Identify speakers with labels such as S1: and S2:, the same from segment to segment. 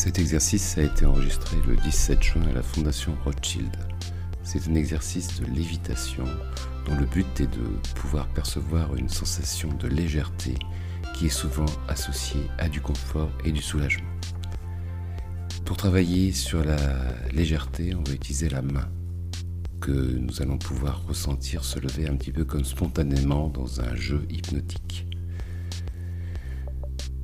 S1: Cet exercice a été enregistré le 17 juin à la Fondation Rothschild. C'est un exercice de lévitation dont le but est de pouvoir percevoir une sensation de légèreté qui est souvent associée à du confort et du soulagement. Pour travailler sur la légèreté, on va utiliser la main que nous allons pouvoir ressentir se lever un petit peu comme spontanément dans un jeu hypnotique.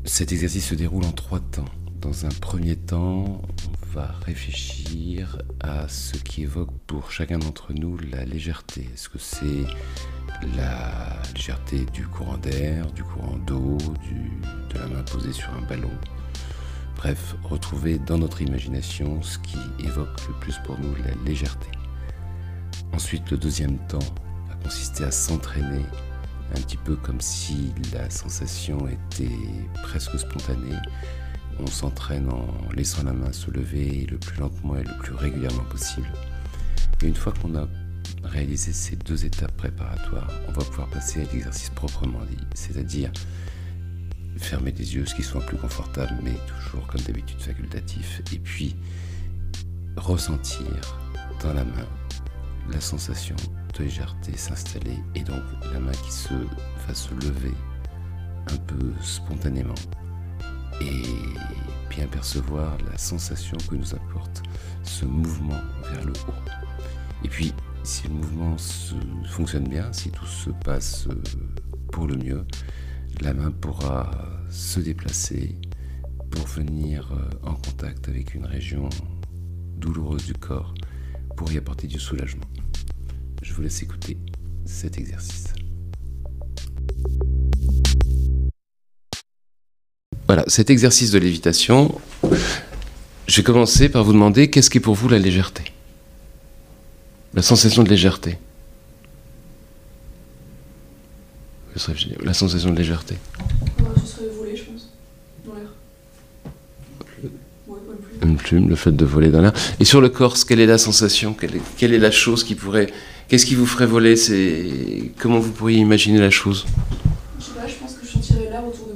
S1: Cet exercice se déroule en trois temps. Dans un premier temps, on va réfléchir à ce qui évoque pour chacun d'entre nous la légèreté. Est-ce que c'est la légèreté du courant d'air, du courant d'eau, de la main posée sur un ballon? Bref, retrouver dans notre imagination ce qui évoque le plus pour nous la légèreté. Ensuite, le deuxième temps va consister à s'entraîner un petit peu comme si la sensation était presque spontanée on s'entraîne en laissant la main se lever le plus lentement et le plus régulièrement possible. Et une fois qu'on a réalisé ces deux étapes préparatoires, on va pouvoir passer à l'exercice proprement dit, c'est-à-dire fermer les yeux, ce qui soit plus confortable, mais toujours comme d'habitude facultatif, et puis ressentir dans la main la sensation de légèreté s'installer, et donc la main qui se va se lever un peu spontanément et bien percevoir la sensation que nous apporte ce mouvement vers le haut. Et puis, si le mouvement fonctionne bien, si tout se passe euh, pour le mieux, la main pourra se déplacer pour venir euh, en contact avec une région douloureuse du corps pour y apporter du soulagement. Je vous laisse écouter cet exercice. Voilà, cet exercice de lévitation, je vais commencer par vous demander qu'est-ce qui est pour vous la légèreté? La sensation de légèreté. La sensation de légèreté.
S2: Ce serait voler, je pense, dans l'air.
S1: Une plume, le fait de voler dans l'air. Et sur le corps, quelle est la sensation? Quelle est, quelle est, la chose qui pourrait. Qu'est-ce qui vous ferait voler? C'est Comment vous pourriez imaginer la chose
S2: Je sais pas, je pense que je sentirais l'air autour de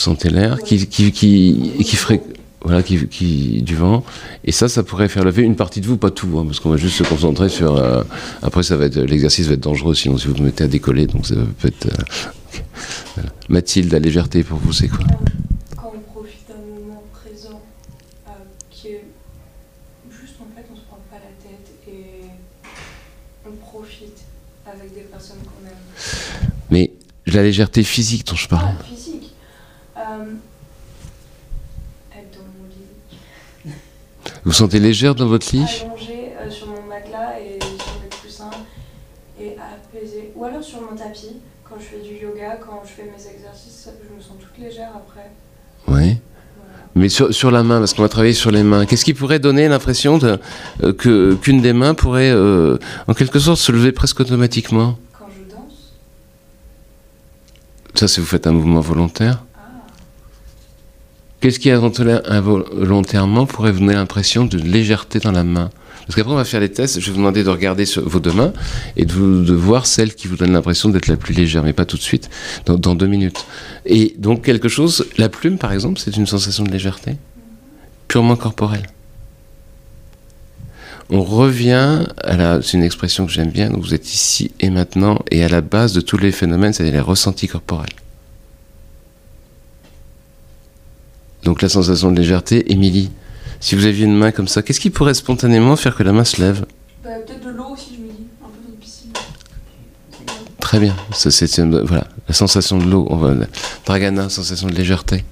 S1: sentez l'air, qui, qui, qui, qui ferait voilà, qui, qui, du vent. Et ça, ça pourrait faire lever une partie de vous, pas tout, hein, parce qu'on va juste se concentrer sur. Euh, après, ça va être l'exercice va être dangereux, sinon si vous vous mettez à décoller, donc ça peut être. Euh, Mathilde, la légèreté pour vous, c'est quoi?
S2: Quand on profite d'un moment présent, euh, qui est juste en fait, on se prend pas la tête et on profite avec des personnes qu'on aime.
S1: Mais la légèreté physique dont je parle.
S2: Ah,
S1: Vous sentez légère dans votre lit?
S2: Allongée euh, sur mon matelas et sur mes coussins et apaisée. Ou alors sur mon tapis, quand je fais du yoga, quand je fais mes exercices, je me sens toute légère après.
S1: Oui. Mais sur, sur, la main, parce qu'on va travailler sur les mains, qu'est-ce qui pourrait donner l'impression euh, que, qu'une des mains pourrait, euh, en quelque sorte, se lever presque automatiquement?
S2: Quand je danse.
S1: Ça, c'est vous faites un mouvement volontaire Qu'est-ce qui involontairement pourrait vous donner l'impression de légèreté dans la main Parce qu'après on va faire les tests, je vais vous demander de regarder vos deux mains et de, voir celle qui vous donne l'impression d'être la plus légère, mais pas tout de suite, dans, deux minutes. Et donc quelque chose, la plume par exemple, c'est une sensation de légèreté purement corporelle. On revient à la, c'est une expression que j'aime bien, vous êtes ici et maintenant, et à la base de tous les phénomènes, c'est-à-dire les ressentis corporels. Donc la sensation de légèreté, Émilie, si vous aviez une main comme ça, qu'est-ce qui pourrait spontanément faire que la main se lève?
S2: Bah, Peut-être de l'eau aussi, je me dis, un peu dans piscine.
S1: Très bien, ça, c'est voilà, la sensation de l'eau. Dragana, sensation de légèreté.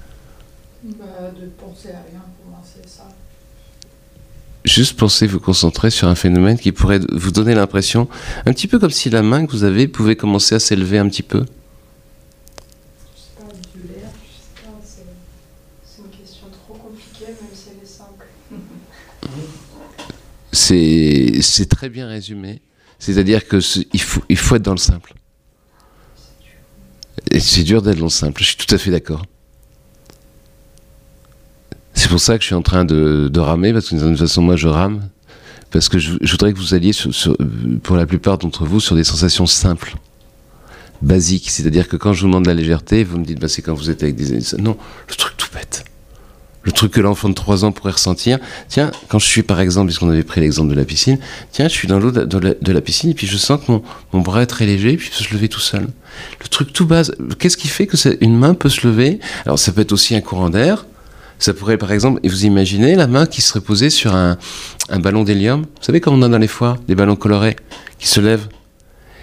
S2: Bah, de penser à rien, pour ça.
S1: Juste penser, vous concentrer sur un phénomène qui pourrait vous donner l'impression, un petit peu comme si la main que vous avez pouvait commencer à s'élever un petit peu. C'est très bien résumé. C'est-à-dire faut, il faut être dans le simple. C'est dur d'être dans le simple, je suis tout à fait d'accord. C'est pour ça que je suis en train de, ramer, parce que de toute façon, moi, je rame. Parce que je, voudrais que vous alliez, pour la plupart d'entre vous, sur des sensations simples, basiques. C'est-à-dire que quand je vous demande la légèreté, vous me dites, bah, c'est quand vous êtes avec des... Non, le truc tout bête. Le truc que l'enfant de 3 ans pourrait ressentir. Tiens, quand je suis par exemple, puisqu'on avait pris l'exemple de la piscine, tiens, je suis dans l'eau de, de la, piscine et puis je sens que mon, bras est très léger et puis il peut se lever tout seul. Le truc tout base, qu'est-ce qui fait que une main peut se lever? Alors ça peut être aussi un courant d'air. Ça pourrait par exemple, et vous imaginez la main qui serait posée sur un, ballon d'hélium? Vous savez comme on a dans les foires, des ballons colorés qui se lèvent.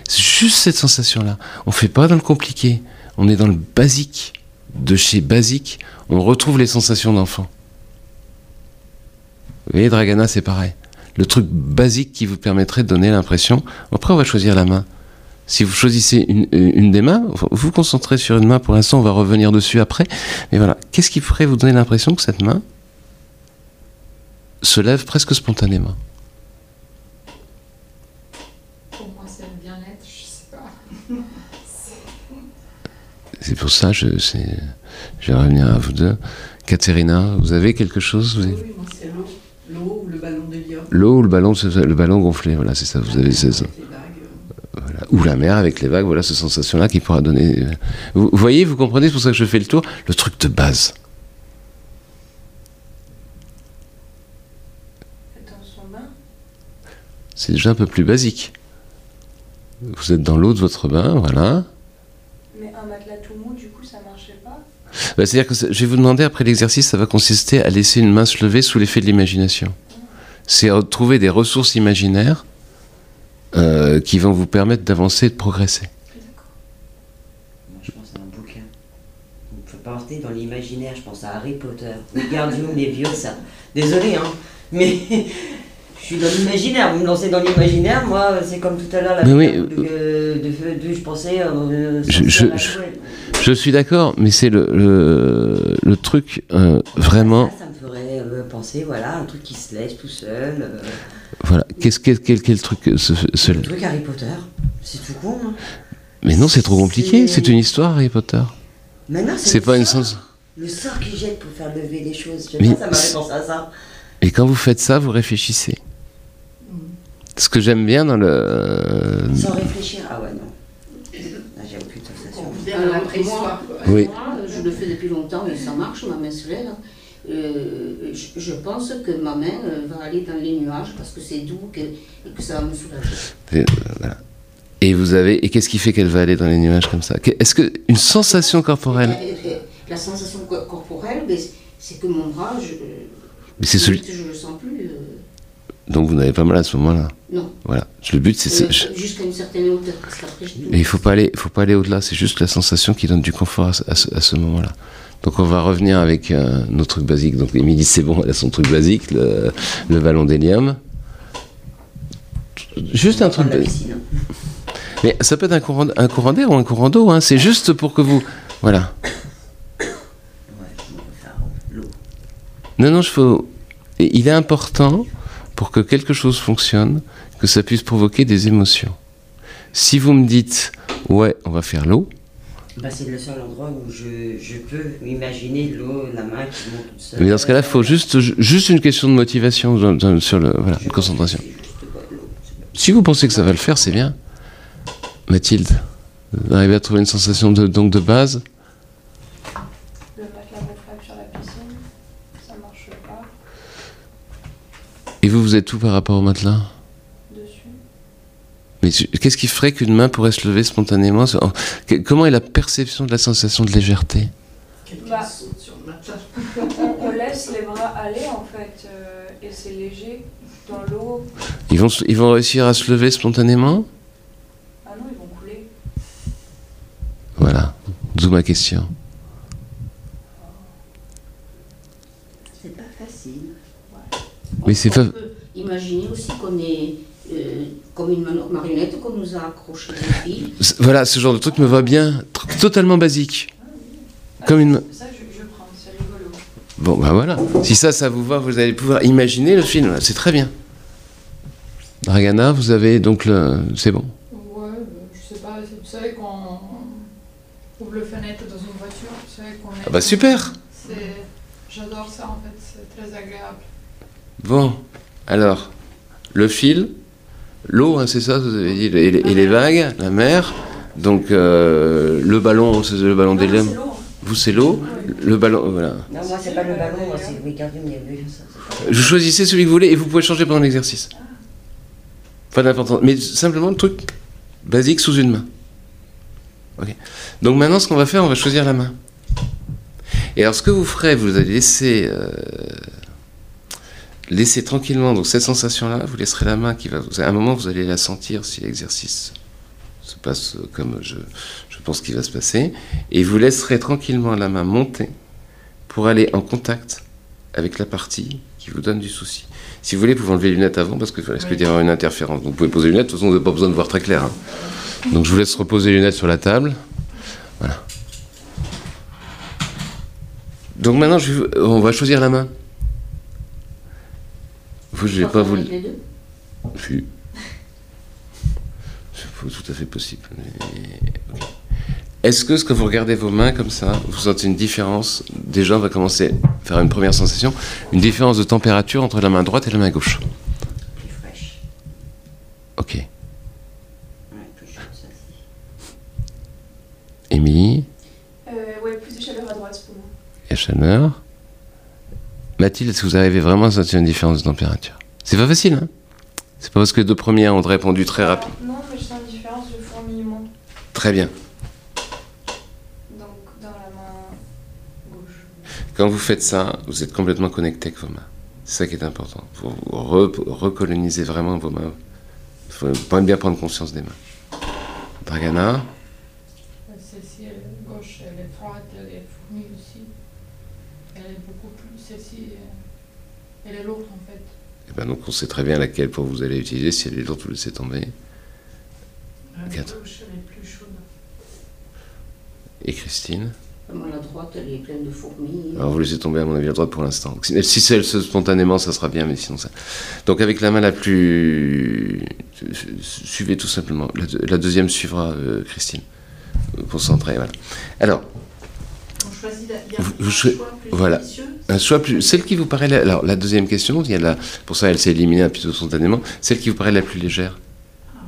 S1: C'est juste cette sensation-là. On fait pas dans le compliqué. On est dans le basique. De chez basique, on retrouve les sensations d'enfant. Vous voyez, Dragana, c'est pareil. Le truc basique qui vous permettrait de donner l'impression. Après, on va choisir la main. Si vous choisissez une, une des mains, vous vous concentrez sur une main pour l'instant, on va revenir dessus après. Mais voilà, qu'est-ce qui ferait vous donner l'impression que cette main se lève presque spontanément
S3: Pour moi, c'est le bien-être, je sais pas.
S1: C'est pour ça, je, je vais revenir à vous deux. Katerina, vous avez quelque chose vous
S4: Oui, moi c'est l'eau. L'eau ou le ballon d'hélium.
S1: L'eau ou le ballon, le ballon gonflé, voilà, c'est ça, vous avez ça.
S4: Vagues.
S1: Voilà. Ou la mer avec les vagues, voilà cette sensation-là qui pourra donner. euh, Vous, vous voyez, vous comprenez, c'est pour ça que je fais le tour. Le truc de base. C'est déjà un peu plus basique. Vous êtes dans l'eau de votre bain, voilà.
S2: Mais un matelas tout mou, du coup, ça marchait pas.
S1: Bah, C'est-à-dire que je vais vous demander, après l'exercice, ça va consister à laisser une main se lever sous l'effet de l'imagination. C'est à trouver des ressources imaginaires euh, qui vont vous permettre d'avancer et de progresser.
S5: Moi, je pense à un bouquin. On peut porter dans l'imaginaire, je pense à Harry Potter. Regardium Leviosa. Désolé, hein, mais je suis dans l'imaginaire. Vous me lancez dans l'imaginaire, moi, c'est comme tout à l'heure, la
S1: Mais oui,
S5: de, de, de- de- je pensais. euh,
S1: Je-
S5: chouette.
S1: Je suis d'accord, mais c'est le, le, le truc euh, vraiment.
S5: Ça, ça me ferait euh, penser, voilà, un truc qui se lève tout seul. euh,
S1: Voilà. Qu'est-ce quel, quel, quel truc euh, ce- ce-
S5: le truc Harry Potter. C'est tout con, hein.
S1: Mais non, c'est trop compliqué.
S5: C'est-
S1: C'est une histoire, Harry Potter.
S5: Maintenant,
S1: C'est
S5: le
S1: pas une sens.
S5: Le sort qu'ils jettent pour faire lever les choses. Je sais
S1: Mais
S5: pas, ça m'a fait
S1: c'est-
S5: penser à ça.
S1: Et quand vous faites ça, vous réfléchissez. Ce que j'aime bien dans le.
S5: Sans réfléchir. Ah ouais, non. Là, j'ai aucune
S4: quoi.
S1: Oui.
S6: Moi, je le fais depuis longtemps et ça marche, ma main se lève. Euh, je, je pense que ma main euh, va aller dans les nuages parce que c'est doux que- et que ça va me soulager.
S1: Et, euh, voilà. Et vous avez. Et qu'est-ce qui fait qu'elle va aller dans les nuages comme ça? Est-ce que une sensation corporelle?
S6: Et- et- La sensation co- corporelle, ben, c'est- que mon bras, je,
S1: Mais c'est celui.
S6: je le sens plus. euh,
S1: Donc vous n'avez pas mal à ce moment-là?
S6: Non,
S1: Voilà. Le but, c'est.
S6: Jusqu'à une certaine hauteur. Parce qu'après, je
S1: Mais il faut pas aller, faut pas aller au-delà. C'est juste la sensation qui donne du confort à, ce- à ce, moment-là. Donc on va revenir avec euh, nos trucs basiques. Donc Émilie, c'est bon, elle a son truc basique, le, le ballon d'hélium. Juste un truc.
S5: Piscine.
S1: Mais ça peut être un courant, un courant d'air ou un courant d'eau. Hein. C'est juste pour que vous, voilà. Non, non, je faut. il est important pour que quelque chose fonctionne, que ça puisse provoquer des émotions. Si vous me dites, ouais, on va faire l'eau,
S5: Bah, c'est le seul endroit où je, je peux imaginer l'eau, la main qui monte toute seule.
S1: mais dans ce cas-là, il faut juste, juste une question de motivation dans- dans- sur le, voilà, une concentration. Si vous pensez que ça va le faire, c'est bien. Mathilde, vous arrivez à trouver une sensation de, donc de base
S2: Le sur la piscine, ça marche pas.
S1: Et vous, vous êtes où par rapport au matelas? Mais qu'est-ce qui ferait qu'une main pourrait se lever spontanément sur- que- Comment est la perception de la sensation de légèreté?
S2: Bah. On, on laisse les bras aller en fait, euh, et c'est léger dans l'eau.
S1: ils vont, ils vont réussir à se lever spontanément?
S2: Ah non, ils vont couler.
S1: Voilà, d'où ma question.
S5: C'est pas facile.
S1: Mais c'est
S6: on
S1: pas-
S6: peut imaginer aussi qu'on est comme une marionnette qu'on nous a accroché
S1: Voilà, ce genre de truc me va bien, totalement basique. Comme une...
S2: Ça, je, je prends, c'est rigolo.
S1: Bon, ben voilà. Si ça, ça vous va, vous allez pouvoir imaginer le film. C'est très bien. Dragana, vous avez donc le... C'est bon.
S3: Ouais, euh, je sais pas, vous savez qu'on ouvre le fenêtre dans une voiture, vous savez qu'on est...
S1: Ah bah super
S3: C'est... J'adore ça en fait, c'est très agréable.
S1: Bon, alors, le fil, l'eau, hein, c'est ça, vous avez dit, et les, et les vagues, la mer, donc euh, le ballon, c'est le ballon
S2: c'est lourd.
S1: Vous, c'est l'eau. Le ballon, voilà.
S5: Non, moi, c'est pas le ballon, moi, c'est pas-
S1: Je choisissez celui que vous voulez et vous pouvez changer pendant l'exercice. Pas d'importance. Mais simplement le truc basique sous une main. Ok. Donc maintenant, ce qu'on va faire, on va choisir la main. Et alors, ce que vous ferez, vous allez laisser, euh, laisser tranquillement donc cette sensation-là. Vous laisserez la main qui va. vous- À un moment, vous allez la sentir si l'exercice se passe comme je, je pense qu'il va se passer. Et vous laisserez tranquillement la main monter pour aller en contact avec la partie qui vous donne du souci. Si vous voulez, vous pouvez enlever les lunettes avant parce qu'il risque d'y avoir une interférence. Donc vous pouvez poser les lunettes, de toute façon vous n'avez pas besoin de voir très clair. hein. Donc je vous laisse reposer les lunettes sur la table. Voilà. Donc maintenant, je vais vous- on va choisir la main. Vous, je vais pas vous...
S6: Avec les deux.
S1: Si. C'est tout à fait possible. Est-ce que ce que vous regardez vos mains comme ça, vous sentez une différence? Déjà, on va commencer à faire une première sensation. Une différence de température entre la main droite et la main gauche.
S5: Plus fraîche.
S1: Ok.
S5: Ouais, plus chaude, ça.
S1: Émilie,
S2: Euh, ouais, plus de chaleur à droite pour moi.
S1: et chaleur? Est-ce que vous arrivez vraiment à sentir une différence de température? C'est pas facile, hein? C'est pas parce que les deux premières ont répondu très rapide.
S2: Non, mais je sens une différence de fourmillement.
S1: Très bien.
S2: Donc, dans la main gauche.
S1: Quand vous faites ça, vous êtes complètement connecté avec vos mains. C'est ça qui est important. Vous re- recolonisez vraiment vos mains. Il faut bien prendre conscience des mains. Dragana,
S3: Celle-ci, elle est gauche, elle est froide, elle est fournie aussi. Elle est beaucoup plus. Celle-ci, euh, elle est lourde en fait.
S1: eh ben donc on sait très bien laquelle pour vous allez utiliser. Si elle est lourde, vous laissez tomber.
S4: La
S1: Quatre.
S4: gauche, elle est plus chaude.
S1: Et Christine
S6: Moi, la droite, elle est pleine de fourmis.
S1: Alors vous laissez tomber à mon avis à droite pour l'instant. Si si c'est elle spontanément, ça sera bien, mais sinon ça. Donc avec la main la plus, suivez tout simplement. La, deux- la deuxième suivra euh, Christine. Concentrez, voilà. Alors
S4: La,
S1: Vous- vous
S4: choix plus
S1: voilà. un choix plus, celle qui vous paraît. La, alors la deuxième question, il y a la, pour ça elle s'est éliminée un peu spontanément. Celle qui vous paraît la plus légère.
S4: Ah.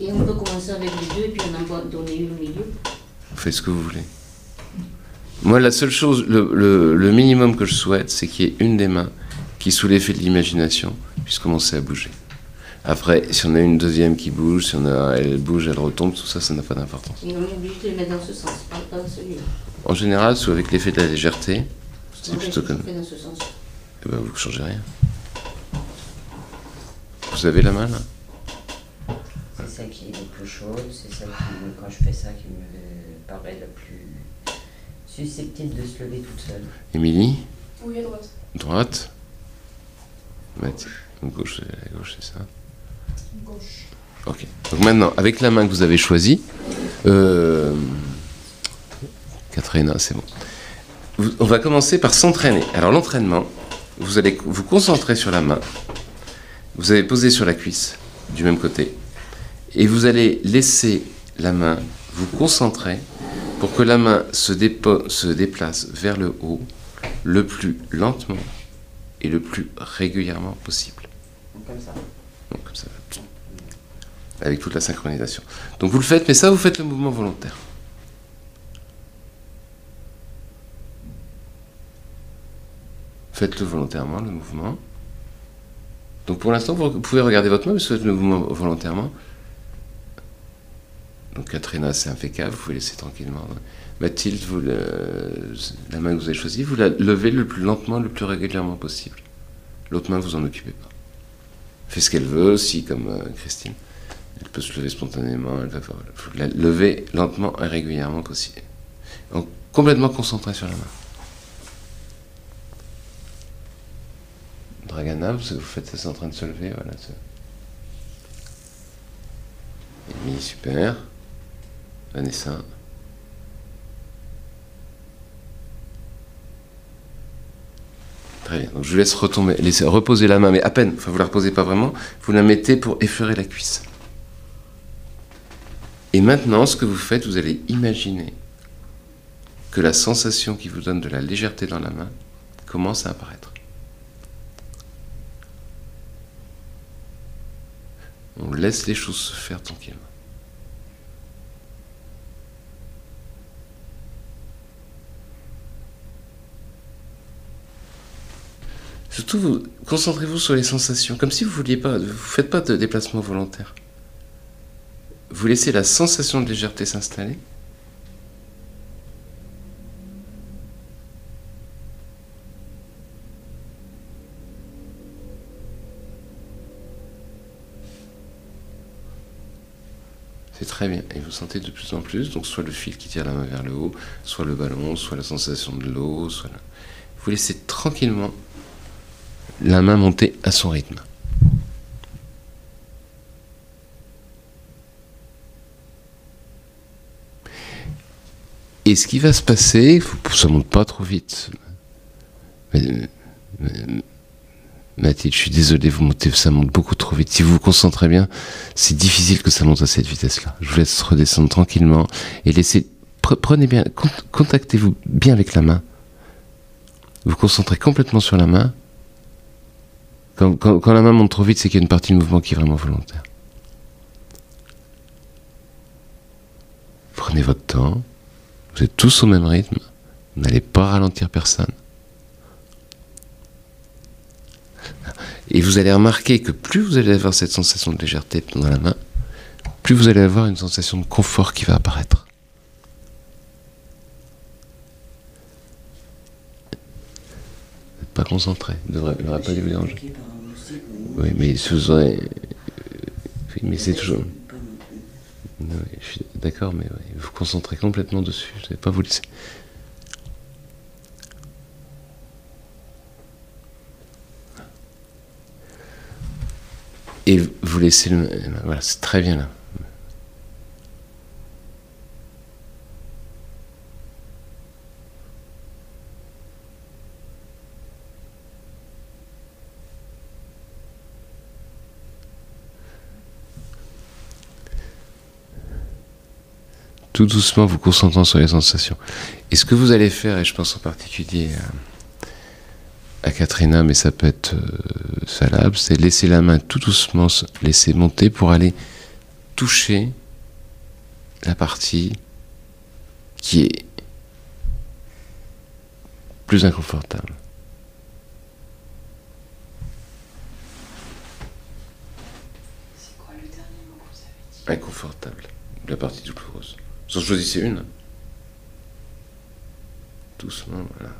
S6: Et on peut commencer avec les deux et puis on en va donner une au milieu.
S1: Vous faites ce que vous voulez. Moi, la seule chose, le, le- le minimum que je souhaite, c'est qu'il y ait une des mains qui, sous l'effet de l'imagination, puisse commencer à bouger. Après, si on a une deuxième qui bouge, si on a, elle bouge, elle retombe, tout ça, ça n'a pas d'importance.
S6: Et on est obligé de les mettre dans ce sens, pas dans celui-là.
S1: En général, sous avec l'effet de la légèreté, c'est plutôt comme.
S6: dans ce sens.
S1: Eh ben, vous ne changez rien. Vous avez la main là?
S5: C'est celle qui est la plus chaude, c'est celle qui, quand je fais ça, qui me paraît la plus susceptible de se lever toute seule.
S1: Émilie?
S2: Oui, à droite.
S1: Droite? Mathilde Gauche, la gauche, c'est ça Ok. Donc maintenant, avec la main que vous avez choisie, euh, c'est bon. On va commencer par s'entraîner. Alors l'entraînement, vous allez vous concentrer sur la main. Vous allez poser sur la cuisse du même côté. Et vous allez laisser la main vous concentrer pour que la main se, se déplace vers le haut le plus lentement et le plus régulièrement possible.
S5: Comme ça.
S1: Avec toute la synchronisation. Donc vous le faites, mais ça, vous faites le mouvement volontaire. Faites-le volontairement, le mouvement. Donc pour l'instant, vous pouvez regarder votre main, mais vous faites le mouvement volontairement. Donc Katrina, c'est impeccable, vous pouvez laisser tranquillement. Mathilde, la main que vous avez choisie, vous la levez le plus lentement, le plus régulièrement possible. L'autre main, vous en occupez pas fait ce qu'elle veut aussi, comme euh, Christine. Elle peut se lever spontanément, elle faut la lever lentement et régulièrement possible. Donc, complètement concentré sur la main. Dragana, vous, vous faites ça, c'est en train de se lever, voilà. Amy, super. Vanessa. Je laisse retomber, reposer la main, mais à peine. Enfin, vous la reposez pas vraiment. Vous la mettez pour effleurer la cuisse. Et maintenant, ce que vous faites, vous allez imaginer que la sensation qui vous donne de la légèreté dans la main commence à apparaître. On laisse les choses se faire tranquillement. Surtout, vous, concentrez-vous sur les sensations, comme si vous vouliez pas, vous faites pas de déplacement volontaire. Vous laissez la sensation de légèreté s'installer. C'est très bien. Et vous sentez de plus en plus, donc soit le fil qui tire la main vers le haut, soit le ballon, soit la sensation de l'eau, soit la- Vous laissez tranquillement la main monter à son rythme. Et ce qui va se passer, ça monte pas trop vite. Mathilde, je suis désolé, vous montez, ça monte beaucoup trop vite. Si vous vous concentrez bien, c'est difficile que ça monte à cette vitesse-là. Je vous laisse redescendre tranquillement et laissez, pre- prenez bien, con- contactez-vous bien avec la main. Vous concentrez complètement sur la main. Quand, quand- quand la main monte trop vite, c'est qu'il y a une partie du mouvement qui est vraiment volontaire. Prenez votre temps. Vous êtes tous au même rythme. Vous n'allez pas ralentir personne. Et vous allez remarquer que plus vous allez avoir cette sensation de légèreté dans la main, plus vous allez avoir une sensation de confort qui va apparaître. Vous n'êtes pas concentré. Il ne devrait, il devrait pas vous déranger.
S5: Bloqué par un moustique,
S1: Oui, mais si vous aurez... Oui, mais c'est toujours... Je suis d'accord, mais ouais, vous concentrez complètement dessus. Je ne vais pas vous laisser. Et vous laissez le. Voilà, c'est très bien là. Tout doucement vous concentrant sur les sensations. Et ce que vous allez faire, et je pense en particulier à, à Katrina, mais ça peut être euh, valable, c'est laisser la main tout doucement se laisser monter pour aller toucher la partie qui est plus inconfortable.
S2: C'est quoi le dernier mot que vous avez dit?
S1: Inconfortable. La partie douloureuse. Vous en choisissez une. Doucement, voilà.